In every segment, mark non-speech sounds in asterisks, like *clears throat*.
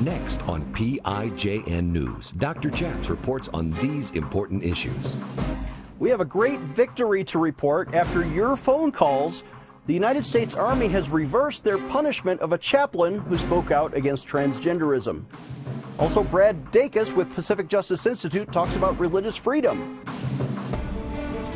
Next on PIJN News, Dr. Chaps reports on these important issues. We have a great victory to report after your phone calls. The United States Army has reversed their punishment of a chaplain who spoke out against transgenderism. Also, Brad Dacus with Pacific Justice Institute talks about religious freedom.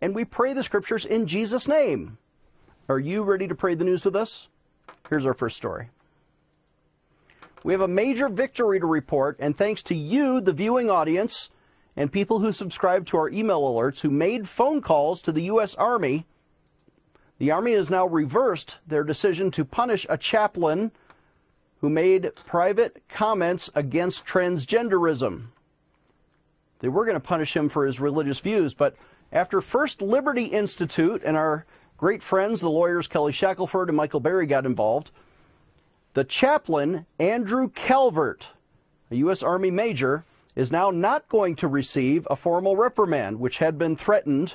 and we pray the scriptures in Jesus' name. Are you ready to pray the news with us? Here's our first story. We have a major victory to report, and thanks to you, the viewing audience, and people who subscribe to our email alerts who made phone calls to the U.S. Army, the Army has now reversed their decision to punish a chaplain who made private comments against transgenderism. They were going to punish him for his religious views, but after First Liberty Institute and our great friends, the lawyers Kelly Shackelford and Michael Berry, got involved, the chaplain, Andrew Calvert, a U.S. Army major, is now not going to receive a formal reprimand, which had been threatened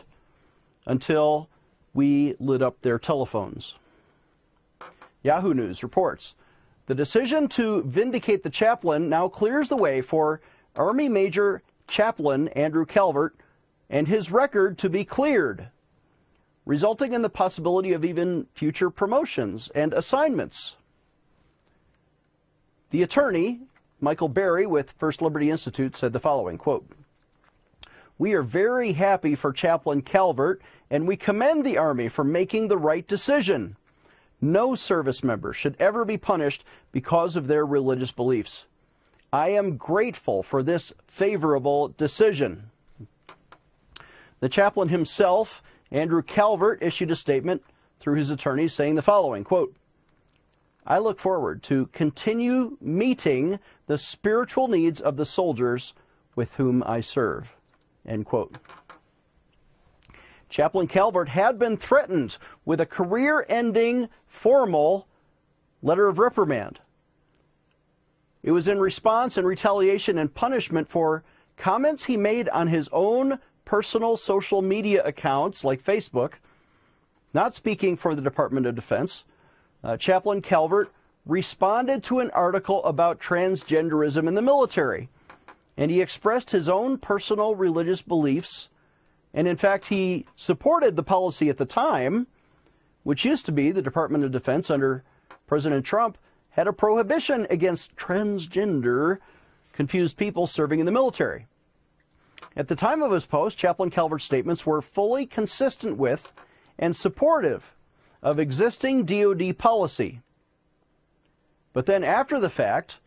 until we lit up their telephones. Yahoo News reports the decision to vindicate the chaplain now clears the way for Army Major Chaplain Andrew Calvert and his record to be cleared, resulting in the possibility of even future promotions and assignments. The attorney, Michael Berry with First Liberty Institute, said the following quote, We are very happy for Chaplain Calvert, and we commend the Army for making the right decision. No service member should ever be punished because of their religious beliefs. I am grateful for this favorable decision. The chaplain himself, Andrew Calvert, issued a statement through his attorneys saying the following quote, I look forward to continue meeting the spiritual needs of the soldiers with whom I serve. End quote. Chaplain Calvert had been threatened with a career ending formal letter of reprimand. It was in response and retaliation and punishment for comments he made on his own personal social media accounts like Facebook, not speaking for the Department of Defense. Uh, Chaplain Calvert responded to an article about transgenderism in the military, and he expressed his own personal religious beliefs and in fact, he supported the policy at the time, which used to be the Department of Defense under President Trump had a prohibition against transgender confused people serving in the military. At the time of his post, Chaplain Calvert's statements were fully consistent with and supportive of existing DoD policy. But then after the fact,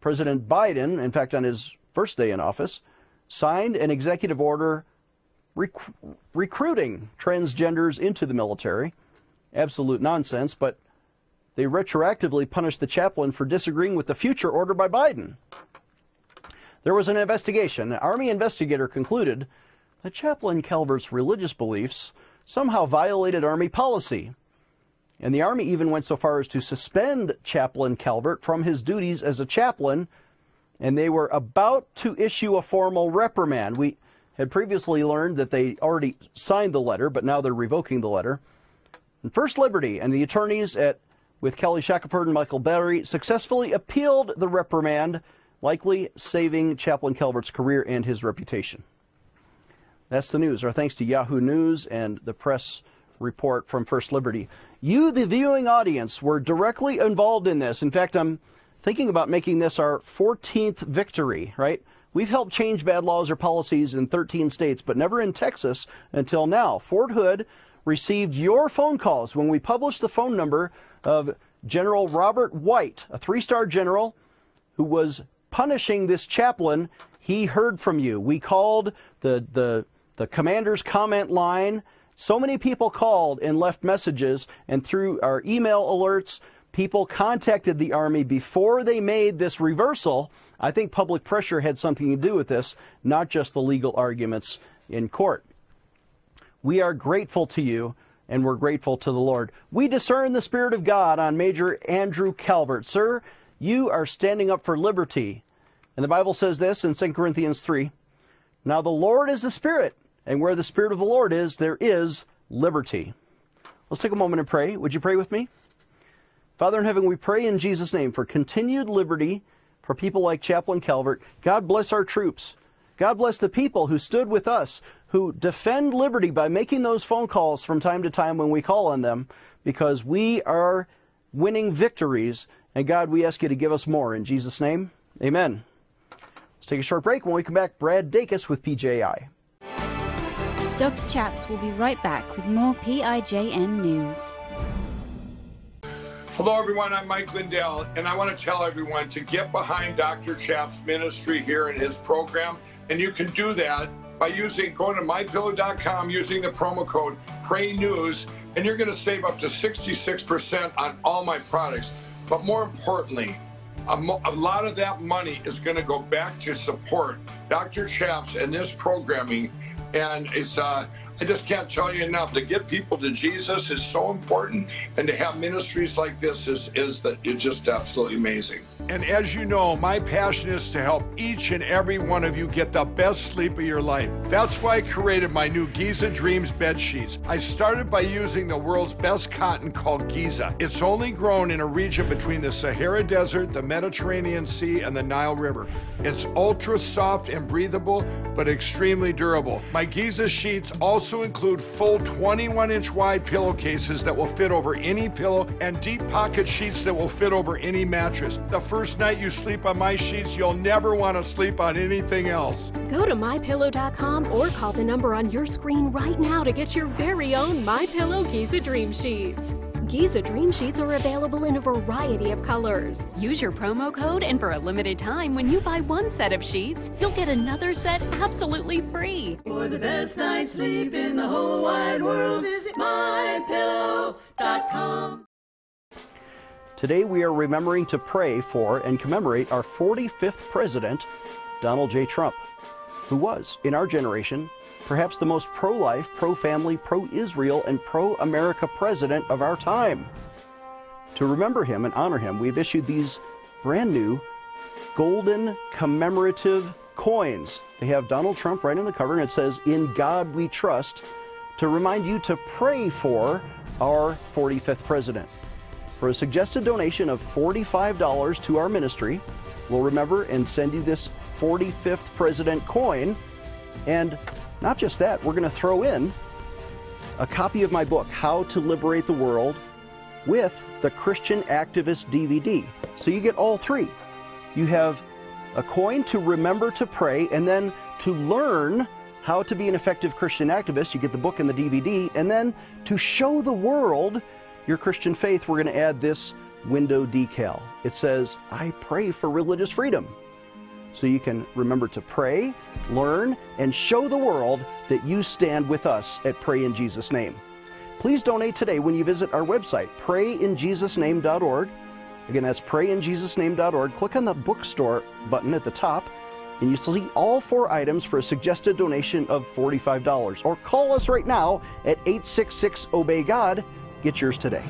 President Biden, in fact on his first day in office, signed an executive order rec- recruiting transgenders into the military. Absolute nonsense, but they retroactively punished the chaplain for disagreeing with the future order by Biden. There was an investigation. An Army investigator concluded that Chaplain Calvert's religious beliefs somehow violated Army policy. And the Army even went so far as to suspend Chaplain Calvert from his duties as a chaplain, and they were about to issue a formal reprimand. We had previously learned that they already signed the letter, but now they're revoking the letter. And First Liberty and the attorneys at with Kelly Shackelford and Michael Berry successfully appealed the reprimand, likely saving Chaplain Calvert's career and his reputation. That's the news. Our thanks to Yahoo News and the press report from First Liberty. You, the viewing audience, were directly involved in this. In fact, I'm thinking about making this our 14th victory, right? We've helped change bad laws or policies in 13 states, but never in Texas until now. Fort Hood received your phone calls when we published the phone number of General Robert White, a three star general who was punishing this chaplain. He heard from you. We called the, the, the commander's comment line. So many people called and left messages, and through our email alerts, people contacted the Army before they made this reversal. I think public pressure had something to do with this, not just the legal arguments in court. We are grateful to you and we're grateful to the Lord. We discern the Spirit of God on Major Andrew Calvert. Sir, you are standing up for liberty. And the Bible says this in 2 Corinthians 3 Now the Lord is the Spirit, and where the Spirit of the Lord is, there is liberty. Let's take a moment and pray. Would you pray with me? Father in heaven, we pray in Jesus' name for continued liberty for people like Chaplain Calvert. God bless our troops. God bless the people who stood with us, who defend liberty by making those phone calls from time to time when we call on them, because we are winning victories. And God, we ask you to give us more. In Jesus' name, amen. Let's take a short break. When we come back, Brad Dacus with PJI. Dr. Chaps will be right back with more PIJN news. Hello, everyone. I'm Mike Lindell, and I want to tell everyone to get behind Dr. Chaps' ministry here in his program. And you can do that by using going to mypillow.com using the promo code Pray News, and you're going to save up to 66% on all my products. But more importantly, a, mo- a lot of that money is going to go back to support Dr. Chaps and this programming. And it's uh, I just can't tell you enough. To get people to Jesus is so important, and to have ministries like this is is that it's just absolutely amazing. And as you know, my passion is to help each and every one of you get the best sleep of your life. That's why I created my new Giza Dreams bed sheets. I started by using the world's best cotton called Giza. It's only grown in a region between the Sahara Desert, the Mediterranean Sea, and the Nile River. It's ultra soft and breathable, but extremely durable. My Giza sheets also include full 21 inch wide pillowcases that will fit over any pillow and deep pocket sheets that will fit over any mattress. The first night you sleep on my sheets, you'll never want to sleep on anything else. Go to mypillow.com or call the number on your screen right now to get your very own My Pillow Giza Dream Sheets. Giza Dream Sheets are available in a variety of colors. Use your promo code, and for a limited time, when you buy one set of sheets, you'll get another set absolutely free. For the best night's sleep in the whole wide world, visit mypillow.com. Today we are remembering to pray for and commemorate our 45th president, Donald J. Trump, who was, in our generation, perhaps the most pro life, pro family, pro Israel, and pro America president of our time. To remember him and honor him, we've issued these brand new golden commemorative coins. They have Donald Trump right on the cover, and it says, In God We Trust, to remind you to pray for our 45th president. For a suggested donation of $45 to our ministry, we'll remember and send you this 45th president coin. And not just that, we're going to throw in a copy of my book, How to Liberate the World, with the Christian Activist DVD. So you get all three. You have a coin to remember to pray, and then to learn how to be an effective Christian activist, you get the book and the DVD, and then to show the world your Christian faith, we're going to add this window decal. It says, I pray for religious freedom. So you can remember to pray, learn, and show the world that you stand with us at Pray in Jesus' Name. Please donate today when you visit our website, prayinjesusname.org. Again, that's prayinjesusname.org. Click on the bookstore button at the top, and you see all four items for a suggested donation of $45. Or call us right now at 866 Obey God. Get yours today.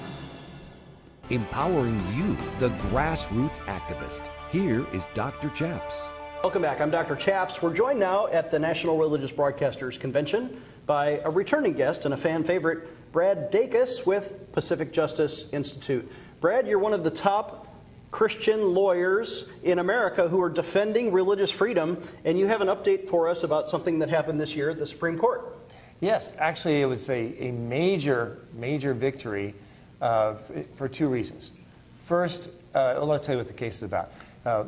Empowering you, the grassroots activist. Here is Dr. Chaps. Welcome back. I'm Dr. Chaps. We're joined now at the National Religious Broadcasters Convention by a returning guest and a fan favorite, Brad Dacus with Pacific Justice Institute. Brad, you're one of the top Christian lawyers in America who are defending religious freedom, and you have an update for us about something that happened this year at the Supreme Court. Yes, actually, it was a, a major, major victory uh, for two reasons. First, uh, I'll tell you what the case is about. Uh,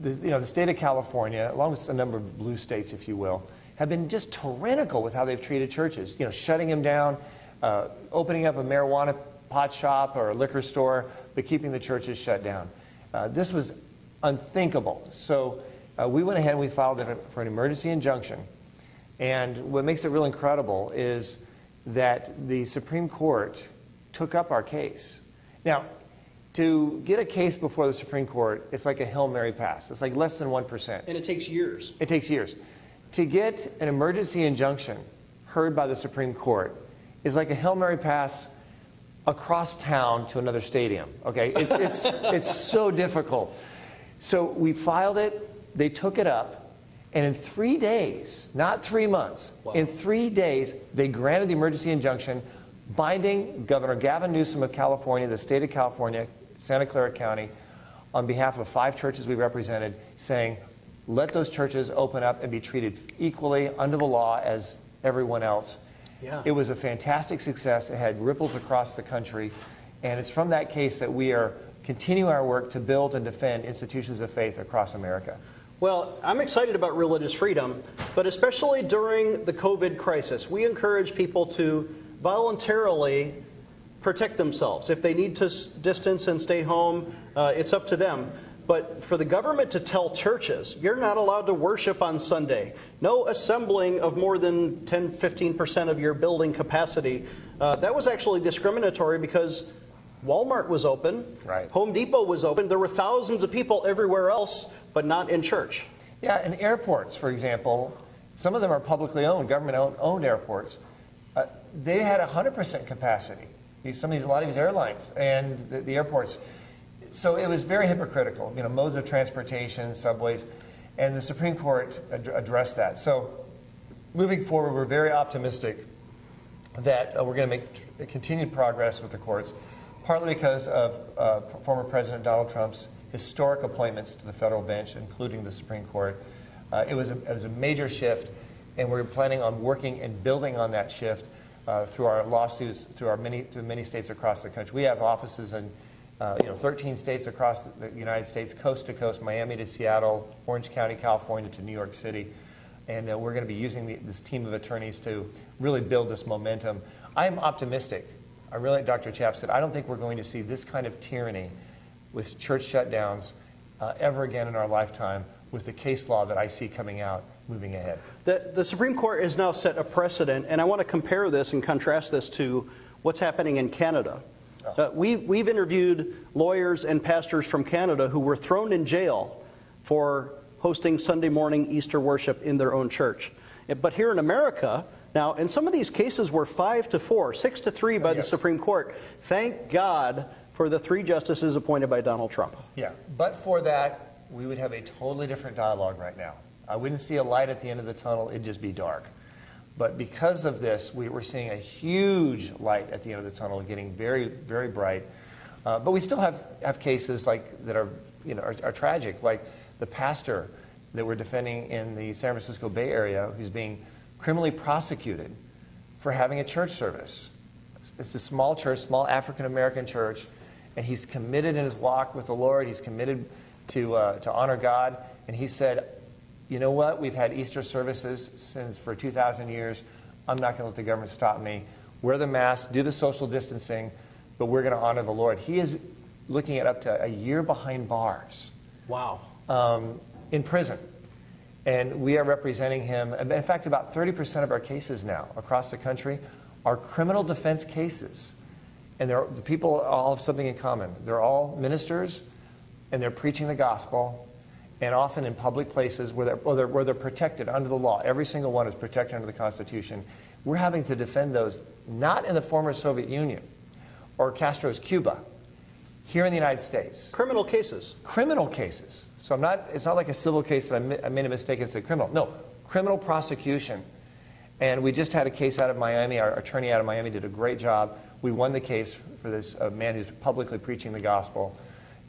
the, you know, the state of California, along with a number of blue states, if you will, have been just tyrannical with how they've treated churches. You know, shutting them down, uh, opening up a marijuana pot shop or a liquor store, but keeping the churches shut down. Uh, this was unthinkable. So uh, we went ahead and we filed for an emergency injunction. And what makes it real incredible is that the Supreme Court took up our case. Now, To get a case before the Supreme Court, it's like a Hail Mary pass. It's like less than 1%. And it takes years. It takes years. To get an emergency injunction heard by the Supreme Court is like a Hail Mary pass across town to another stadium. Okay? It, it's, *laughs* it's so difficult. So we filed it, they took it up, and in three days, not three months, Wow. in three days, they granted the emergency injunction binding Governor Gavin Newsom of California, the state of California, Santa Clara County, on behalf of five churches we represented, saying, let those churches open up and be treated equally under the law as everyone else. Yeah. It was a fantastic success. It had ripples across the country. And it's from that case that we are continuing our work to build and defend institutions of faith across America. Well, I'm excited about religious freedom, but especially during the COVID crisis, we encourage people to voluntarily protect themselves. If they need to distance and stay home, uh, it's up to them. But for the government to tell churches, you're not allowed to worship on Sunday, no assembling of more than 10, 15% of your building capacity, uh, that was actually discriminatory because Walmart was open, Right. Home Depot was open. There were thousands of people everywhere else, but not in church. Yeah, and airports, for example, some of them are publicly owned, government owned airports. They had 100% capacity. Some of these, a lot of these airlines and the, the airports. So it was very hypocritical. You know, modes of transportation, subways, and the Supreme Court ad- addressed that. So moving forward, we're very optimistic that uh, we're going to make continued progress with the courts, partly because of uh, former President Donald Trump's historic appointments to the federal bench, including the Supreme Court. Uh, it, was a, it was a major shift, and we're planning on working and building on that shift uh, through our lawsuits, through our many, through many states across the country. We have offices in uh, you know, 13 states across the United States, coast to coast, Miami to Seattle, Orange County, California to New York City. And uh, we're going to be using the, this team of attorneys to really build this momentum. I am optimistic. I really, Dr. Chapp said, I don't think we're going to see this kind of tyranny with church shutdowns uh, ever again in our lifetime with the case law that I see coming out moving ahead. The, the Supreme Court has now set a precedent, and I want to compare this and contrast this to what's happening in Canada. Uh, we, we've interviewed lawyers and pastors from Canada who were thrown in jail for hosting Sunday morning Easter worship in their own church. Uh, But here in America, now, and some of these cases were five to four, six to three by the Yes. Supreme Court. Thank God for the three justices appointed by Donald Trump. Yeah, but for that, we would have a totally different dialogue right now. I wouldn't see a light at the end of the tunnel, it'd just be dark. But because of this, we, we're seeing a huge light at the end of the tunnel, getting very, very bright. Uh, but we still have, have cases like that are, you know, are, are tragic, like the pastor that we're defending in the San Francisco Bay Area who's being criminally prosecuted for having a church service. It's a small church, small African American church, and he's committed in his walk with the Lord. He's committed to, uh, to honor God. And he said, You know what? We've had Easter services since for 2,000 years. I'm not going to let the government stop me. Wear the mask, do the social distancing, but we're going to honor the Lord. He is looking at up to a year behind bars Wow. um, in prison. And we are representing him. In fact, about 30% of our cases now across the country are criminal defense cases. And the people all have something in common. They're all ministers, and they're preaching the gospel, and often in public places where they're, where they're, where they're protected under the law. Every single one is protected under the Constitution. We're having to defend those not in the former Soviet Union or Castro's Cuba, here in the United States Criminal cases. criminal cases. So I'm not, it's not like a civil case that I ma- I made a mistake and said criminal. No, criminal prosecution. And we just had a case out of Miami. Our attorney out of Miami did a great job. We won the case for this uh, man who's publicly preaching the gospel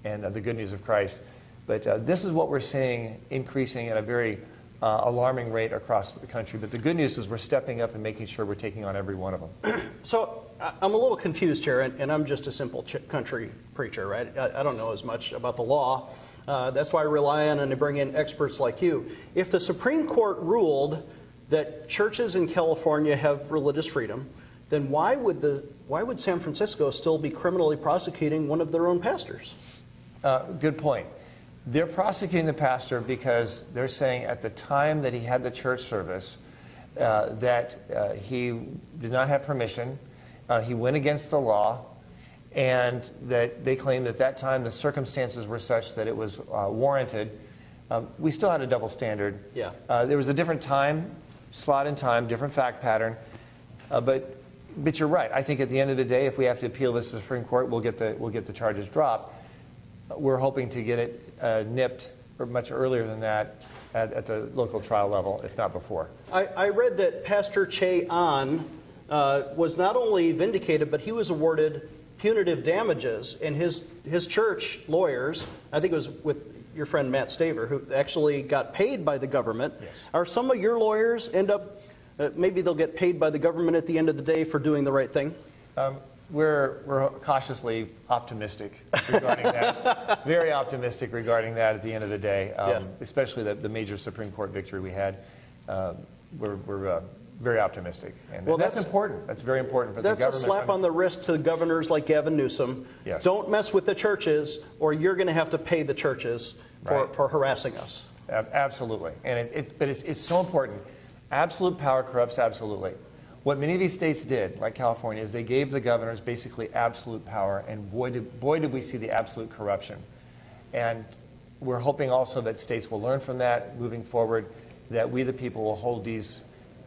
and uh, the good news of Christ. But uh, this is what we're seeing increasing at a very uh, alarming rate across the country. But the good news is we're stepping up and making sure we're taking on every one of them. *clears throat* So I'm a little confused here, and, and I'm just a simple ch- country preacher, right? I, I don't know as much about the law. Uh, that's why I rely on and I bring in experts like you. If the Supreme Court ruled that churches in California have religious freedom, then why would the why would San Francisco still be criminally prosecuting one of their own pastors? Uh, good point. They're prosecuting the pastor because they're saying at the time that he had the church service uh, that uh, he did not have permission, uh, he went against the law, and that they claimed at that time the circumstances were such that it was uh, warranted. Um, we still had a double standard. Yeah. Uh, there was a different time, slot in time, different fact pattern, uh, but but you're right. I think at the end of the day, if we have to appeal this to the Supreme Court, we'll get the we'll get the charges dropped. We're hoping to get it uh, nipped or much earlier than that at, at, the local trial level, if not before. I, I read that Pastor Che Ahn uh, was not only vindicated, but he was awarded punitive damages, and his his church lawyers, I think it was with your friend Matt Staver, who actually got paid by the government. Yes. Are some of your lawyers end up? Uh, maybe they'll get paid by the government at the end of the day for doing the right thing. Um, we're, we're cautiously optimistic regarding that. *laughs* Very optimistic regarding that at the end of the day, um, Yeah. especially the, the major Supreme Court victory we had. Um, we're we're uh, very optimistic. And Well, that's, that's- important. That's very important for the government. That's a slap on the wrist to governors like Gavin Newsom. Yes. Don't mess with the churches, or you're going to have to pay the churches for, Right. for harassing us. Absolutely. And it, it, but it's, it's so important. Absolute power corrupts absolutely. What many of these states did, like California, is they gave the governors basically absolute power, and boy did, boy did we see the absolute corruption. And we're hoping also that states will learn from that moving forward, that we, the people, will hold these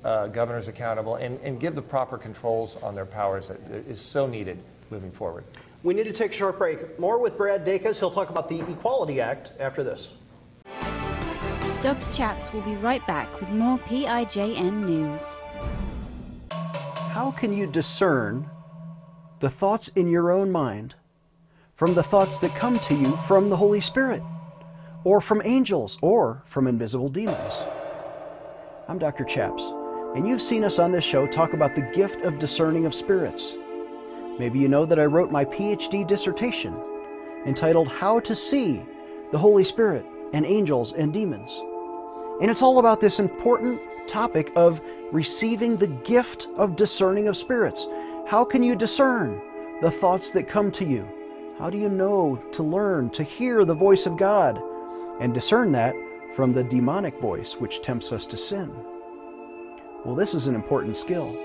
uh, governors accountable and, and give the proper controls on their powers that is so needed moving forward. We need to take a short break. More with Brad Dacus. He'll talk about the Equality Act after this. Dr. Chaps will be right back with more PIJN news. How can you discern the thoughts in your own mind from the thoughts that come to you from the Holy Spirit, or from angels, or from invisible demons? I'm Dr. Chaps, and you've seen us on this show talk about the gift of discerning of spirits. Maybe you know that I wrote my PhD dissertation entitled How to See the Holy Spirit and Angels and Demons. And it's all about this important topic of receiving the gift of discerning of spirits. How can you discern the thoughts that come to you? How do you know to learn to hear the voice of God and discern that from the demonic voice which tempts us to sin? Well, this is an important skill,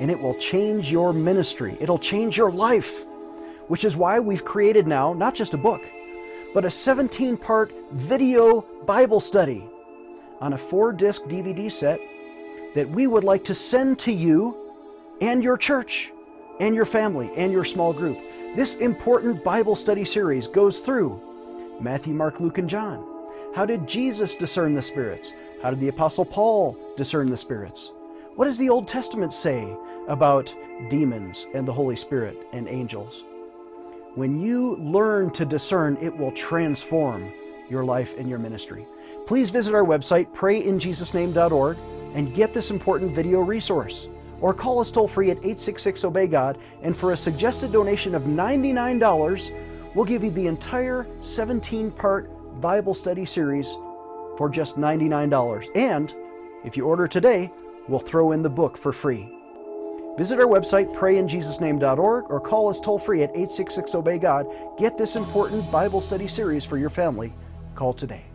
and it will change your ministry. It'll change your life, which is why we've created now not just a book, but a 17 part video Bible study on a four disc DVD set that we would like to send to you and your church and your family and your small group. This important Bible study series goes through Matthew, Mark, Luke, and John. How did Jesus discern the spirits? How did the Apostle Paul discern the spirits? What does the Old Testament say about demons and the Holy Spirit and angels? When you learn to discern, it will transform your life and your ministry. Please visit our website, prayinjesusname.org, and get this important video resource. Or call us toll free at 866 Obey God, and for a suggested donation of $99, we'll give you the entire 17 part Bible study series for just $99. And if you order today, we'll throw in the book for free. Visit our website, prayinjesusname.org, or call us toll free at 866 Obey God. Get this important Bible study series for your family. Call today.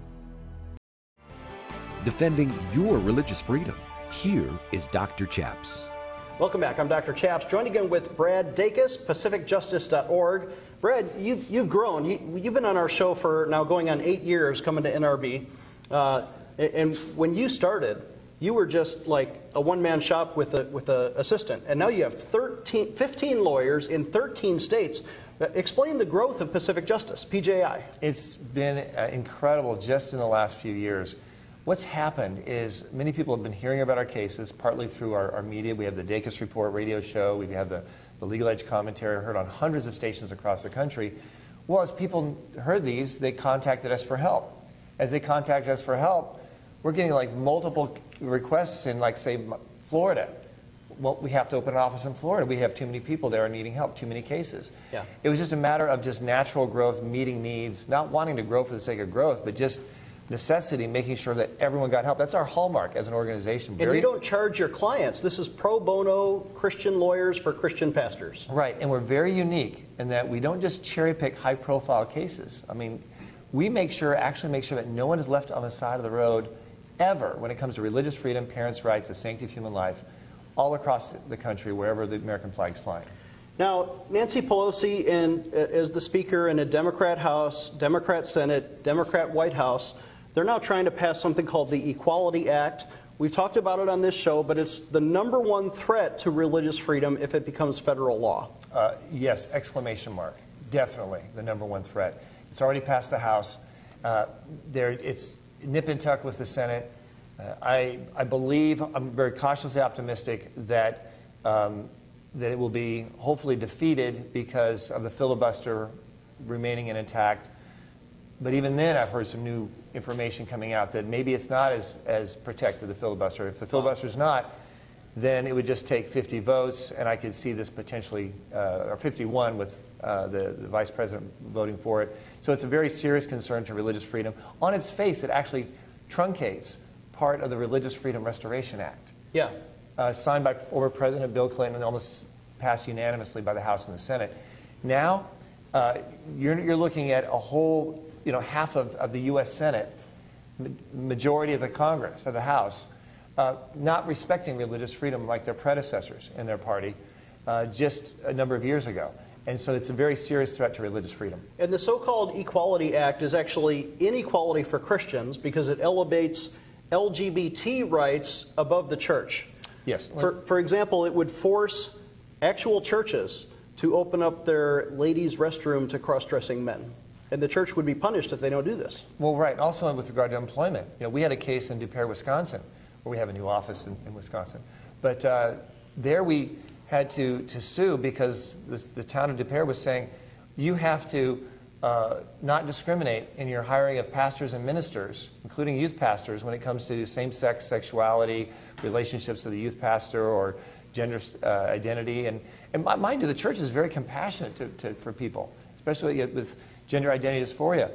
Defending your religious freedom. Here is Dr. Chaps. Welcome back. I'm Dr. Chaps, joined again with Brad Dacus, PacificJustice.org. Brad, you've, you've grown. You, you've been on our show for now going on eight years, coming to NRB. Uh, and when you started, you were just like a one-man shop with a with an assistant, and now you have 13, 15 lawyers in 13 states. Uh, Explain the growth of Pacific Justice, PJI. It's been uh, incredible just in the last few years. What's happened is many people have been hearing about our cases, partly through our, our media. We have the Dacus Report radio show, we have the, the Legal Edge commentary, heard on hundreds of stations across the country. Well, as people heard these, they contacted us for help. As they contacted us for help, we're getting like multiple requests in, like, say, Florida. Well, we have to open an office in Florida. We have too many people there needing help, too many cases. Yeah. It was just a matter of just natural growth, meeting needs, not wanting to grow for the sake of growth, but just necessity, making sure that everyone got help. That's our hallmark as an organization. And you don't charge your clients. This is pro bono Christian lawyers for Christian pastors. Right, and we're very unique in that we don't just cherry pick high profile cases. I mean, we make sure, actually make sure that no one is left on the side of the road ever when it comes to religious freedom, parents' rights, the sanctity of human life, all across the country, wherever the American flag's flying. Now, Nancy Pelosi, in, uh, as the Speaker in a Democrat House, Democrat Senate, Democrat White House, they're now trying to pass something called the Equality Act. We've talked about it on this show, but it's the number one threat to religious freedom if it becomes federal law. Uh, yes, exclamation mark. Definitely the number one threat. It's already passed the House. Uh, there, it's nip and tuck with the Senate. Uh, I, I believe, I'm very cautiously optimistic that, um, that it will be hopefully defeated because of the filibuster remaining intact. But even then, I've heard some new information coming out that maybe it's not as, as protected, the filibuster. If the filibuster's not, then it would just take 50 votes, and I could see this potentially, uh, or 51 with uh, the, the vice president voting for it. So it's a very serious concern to religious freedom. On its face, it actually truncates part of the Religious Freedom Restoration Act, Yeah. uh, signed by former President Bill Clinton and almost passed unanimously by the House and the Senate. Now, uh, you're, you're looking at a whole, you know, half of, of the U.S. Senate, majority of the Congress, of the House, uh, not respecting religious freedom like their predecessors in their party uh, just a number of years ago. And so it's a very serious threat to religious freedom. And the so called Equality Act is actually inequality for Christians because it elevates LGBT rights above the church. Yes. For, for example, it would force actual churches to open up their ladies' restroom to cross dressing men. And the church would be punished if they don't do this. Well, right. Also, with regard to employment, you know, we had a case in De Pere, Wisconsin, where we have a new office in, in Wisconsin. But uh, there we had to, to sue because the, the town of De Pere was saying, you have to uh, not discriminate in your hiring of pastors and ministers, including youth pastors, when it comes to same-sex sexuality, relationships with a youth pastor, or gender uh, identity. And, and mi- mind you, the church is very compassionate to, to, for people, especially with gender identity dysphoria.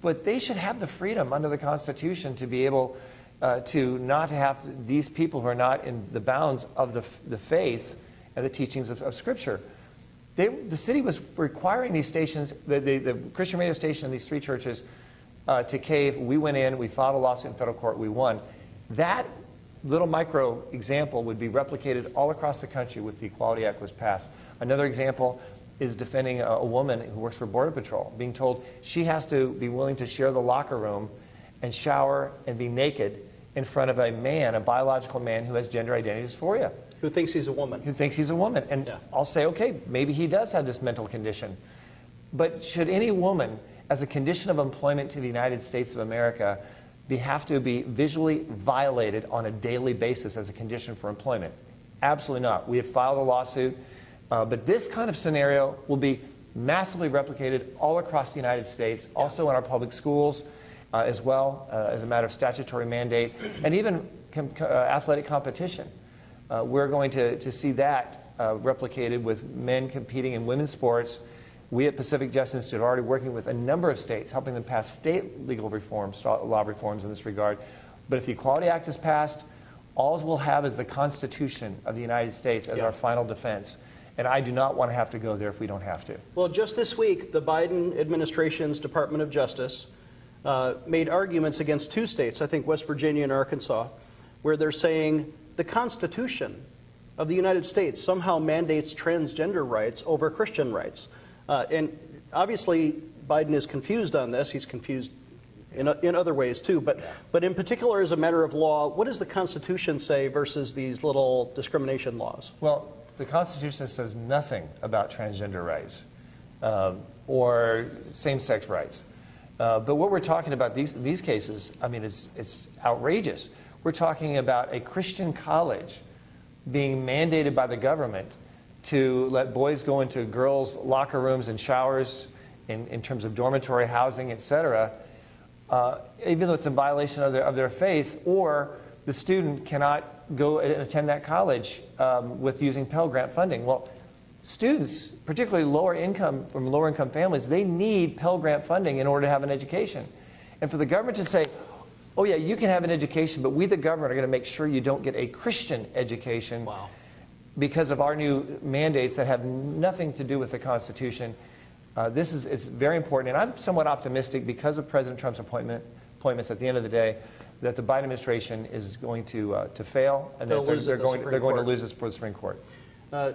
But they should have the freedom under the Constitution to be able uh, to not have these people who are not in the bounds of the, the faith and the teachings of, of Scripture. They, the city was requiring these stations, the, the, the Christian radio station and these three churches, uh, to cave. We went in, we filed a lawsuit in federal court, we won. That little micro example would be replicated all across the country if the Equality Act was passed. Another example is defending a, a woman who works for Border Patrol, being told she has to be willing to share the locker room and shower and be naked in front of a man, a biological man who has gender identity dysphoria Who thinks he's a woman? who thinks he's a woman. And Yeah. I'll say, okay, maybe he does have this mental condition. But should any woman, as a condition of employment to the United States of America, be, have to be visually violated on a daily basis as a condition for employment? Absolutely not. We have filed a lawsuit. Uh, but this kind of scenario will be massively replicated all across the United States, also in our public schools uh, as well, uh, as a matter of statutory mandate, and even com- uh, athletic competition. Uh, we're going to, to see that uh, replicated with men competing in women's sports. We at Pacific Justice Institute are already working with a number of states, helping them pass state legal reforms, law reforms in this regard. But if the Equality Act is passed, all we'll have is the Constitution of the United States as Yeah. our final defense. And I do not want to have to go there if we don't have to. Well, just this week, the Biden administration's Department of Justice uh, made arguments against two states, I think West Virginia and Arkansas, where they're saying the Constitution of the United States somehow mandates transgender rights over Christian rights. Uh, and obviously, Biden is confused on this. He's confused in, in other ways too. But, but in particular, as a matter of law, what does the Constitution say versus these little discrimination laws? Well, the Constitution says nothing about transgender rights um, or same sex rights. Uh, but what we're talking about these these cases, I mean, it's it's outrageous. We're talking about a Christian college being mandated by the government to let boys go into girls' locker rooms and showers in, in terms of dormitory housing, et cetera, uh, even though it's in violation of their, of their faith, or the student cannot go and attend that college um, with using Pell Grant funding. Well, students, particularly lower income from lower income families, they need Pell Grant funding in order to have an education. And for the government to say, oh yeah, you can have an education, but we the government are going to make sure you don't get a Christian education Wow. because of our new mandates that have nothing to do with the Constitution. Uh, this is it's very important, and I'm somewhat optimistic because of President Trump's appointment, appointments at the end of the day that the Biden administration is going to uh, to fail and They'll that they're, they're the going Supreme they're going to lose this for the Supreme Court. Uh,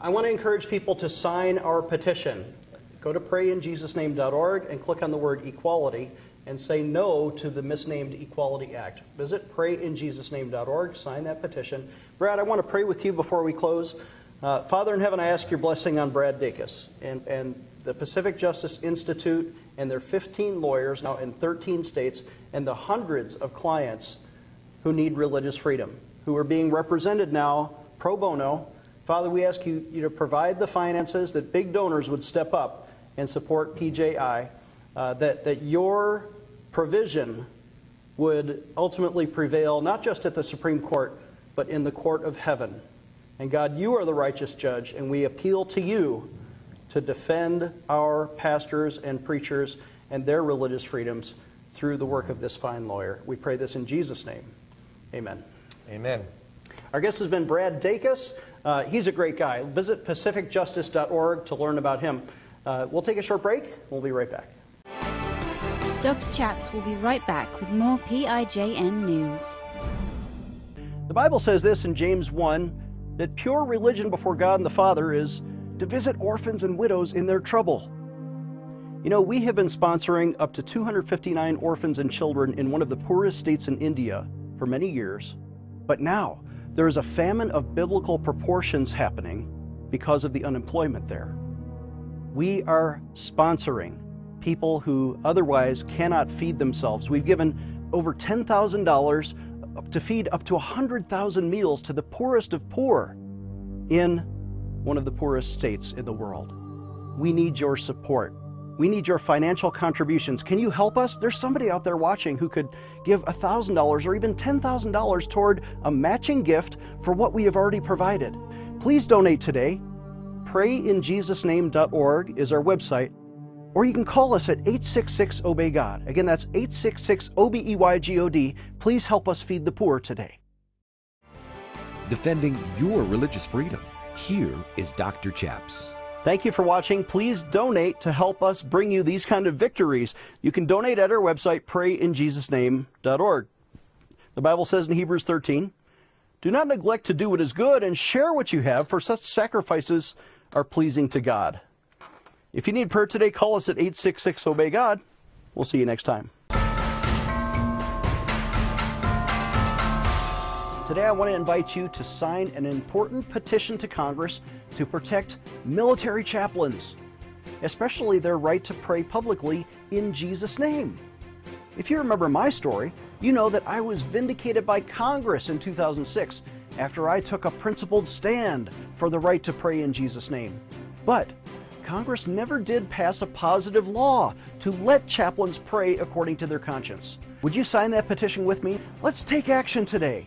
I want to encourage people to sign our petition. Go to prayinjesusname.org and click on the word equality and say no to the misnamed Equality Act. Visit prayinjesusname.org, sign that petition. Brad, I want to pray with you before we close. Uh, Father in heaven, I ask your blessing on Brad Dacus and, and the Pacific Justice Institute and their 15 lawyers now in 13 states and the hundreds of clients who need religious freedom, who are being represented now pro bono. Father, we ask you, you to provide the finances that big donors would step up and support PJI, uh, that, that your provision would ultimately prevail, not just at the Supreme Court, but in the court of heaven. And God, you are the righteous judge, and we appeal to you to defend our pastors and preachers and their religious freedoms through the work of this fine lawyer. We pray this in Jesus' name. Amen. Amen. Our guest has been Brad Dacus. Uh, he's a great guy. Visit pacificjustice.org to learn about him. Uh, we'll take a short break. We'll be right back. Dr. Chaps will be right back with more PIJN news. The Bible says this in James 1 that pure religion before God and the Father is to visit orphans and widows in their trouble. You know, we have been sponsoring up to 259 orphans and children in one of the poorest states in India for many years. But now, there is a famine of biblical proportions happening because of the unemployment there. We are sponsoring people who otherwise cannot feed themselves. We've given over $10,000 to feed up to 100,000 meals to the poorest of poor in one of the poorest states in the world. We need your support. We need your financial contributions. Can you help us? There's somebody out there watching who could give $1,000 or even $10,000 toward a matching gift for what we have already provided. Please donate today. PrayInJesusName.org is our website, or you can call us at 866 Obey God. Again, that's 866 O B E Y G O D. Please help us feed the poor today. Defending your religious freedom. Here is Dr. Chaps. Thank you for watching. Please donate to help us bring you these kind of victories. You can donate at our website, prayinjesusname.org. The Bible says in Hebrews 13, Do not neglect to do what is good and share what you have, for such sacrifices are pleasing to God. If you need prayer today, call us at 866 Obey God. We'll see you next time. Today, I want to invite you to sign an important petition to Congress to protect military chaplains, especially their right to pray publicly in Jesus' name. If you remember my story, you know that I was vindicated by Congress in 2006 after I took a principled stand for the right to pray in Jesus' name. But Congress never did pass a positive law to let chaplains pray according to their conscience. Would you sign that petition with me? Let's take action today.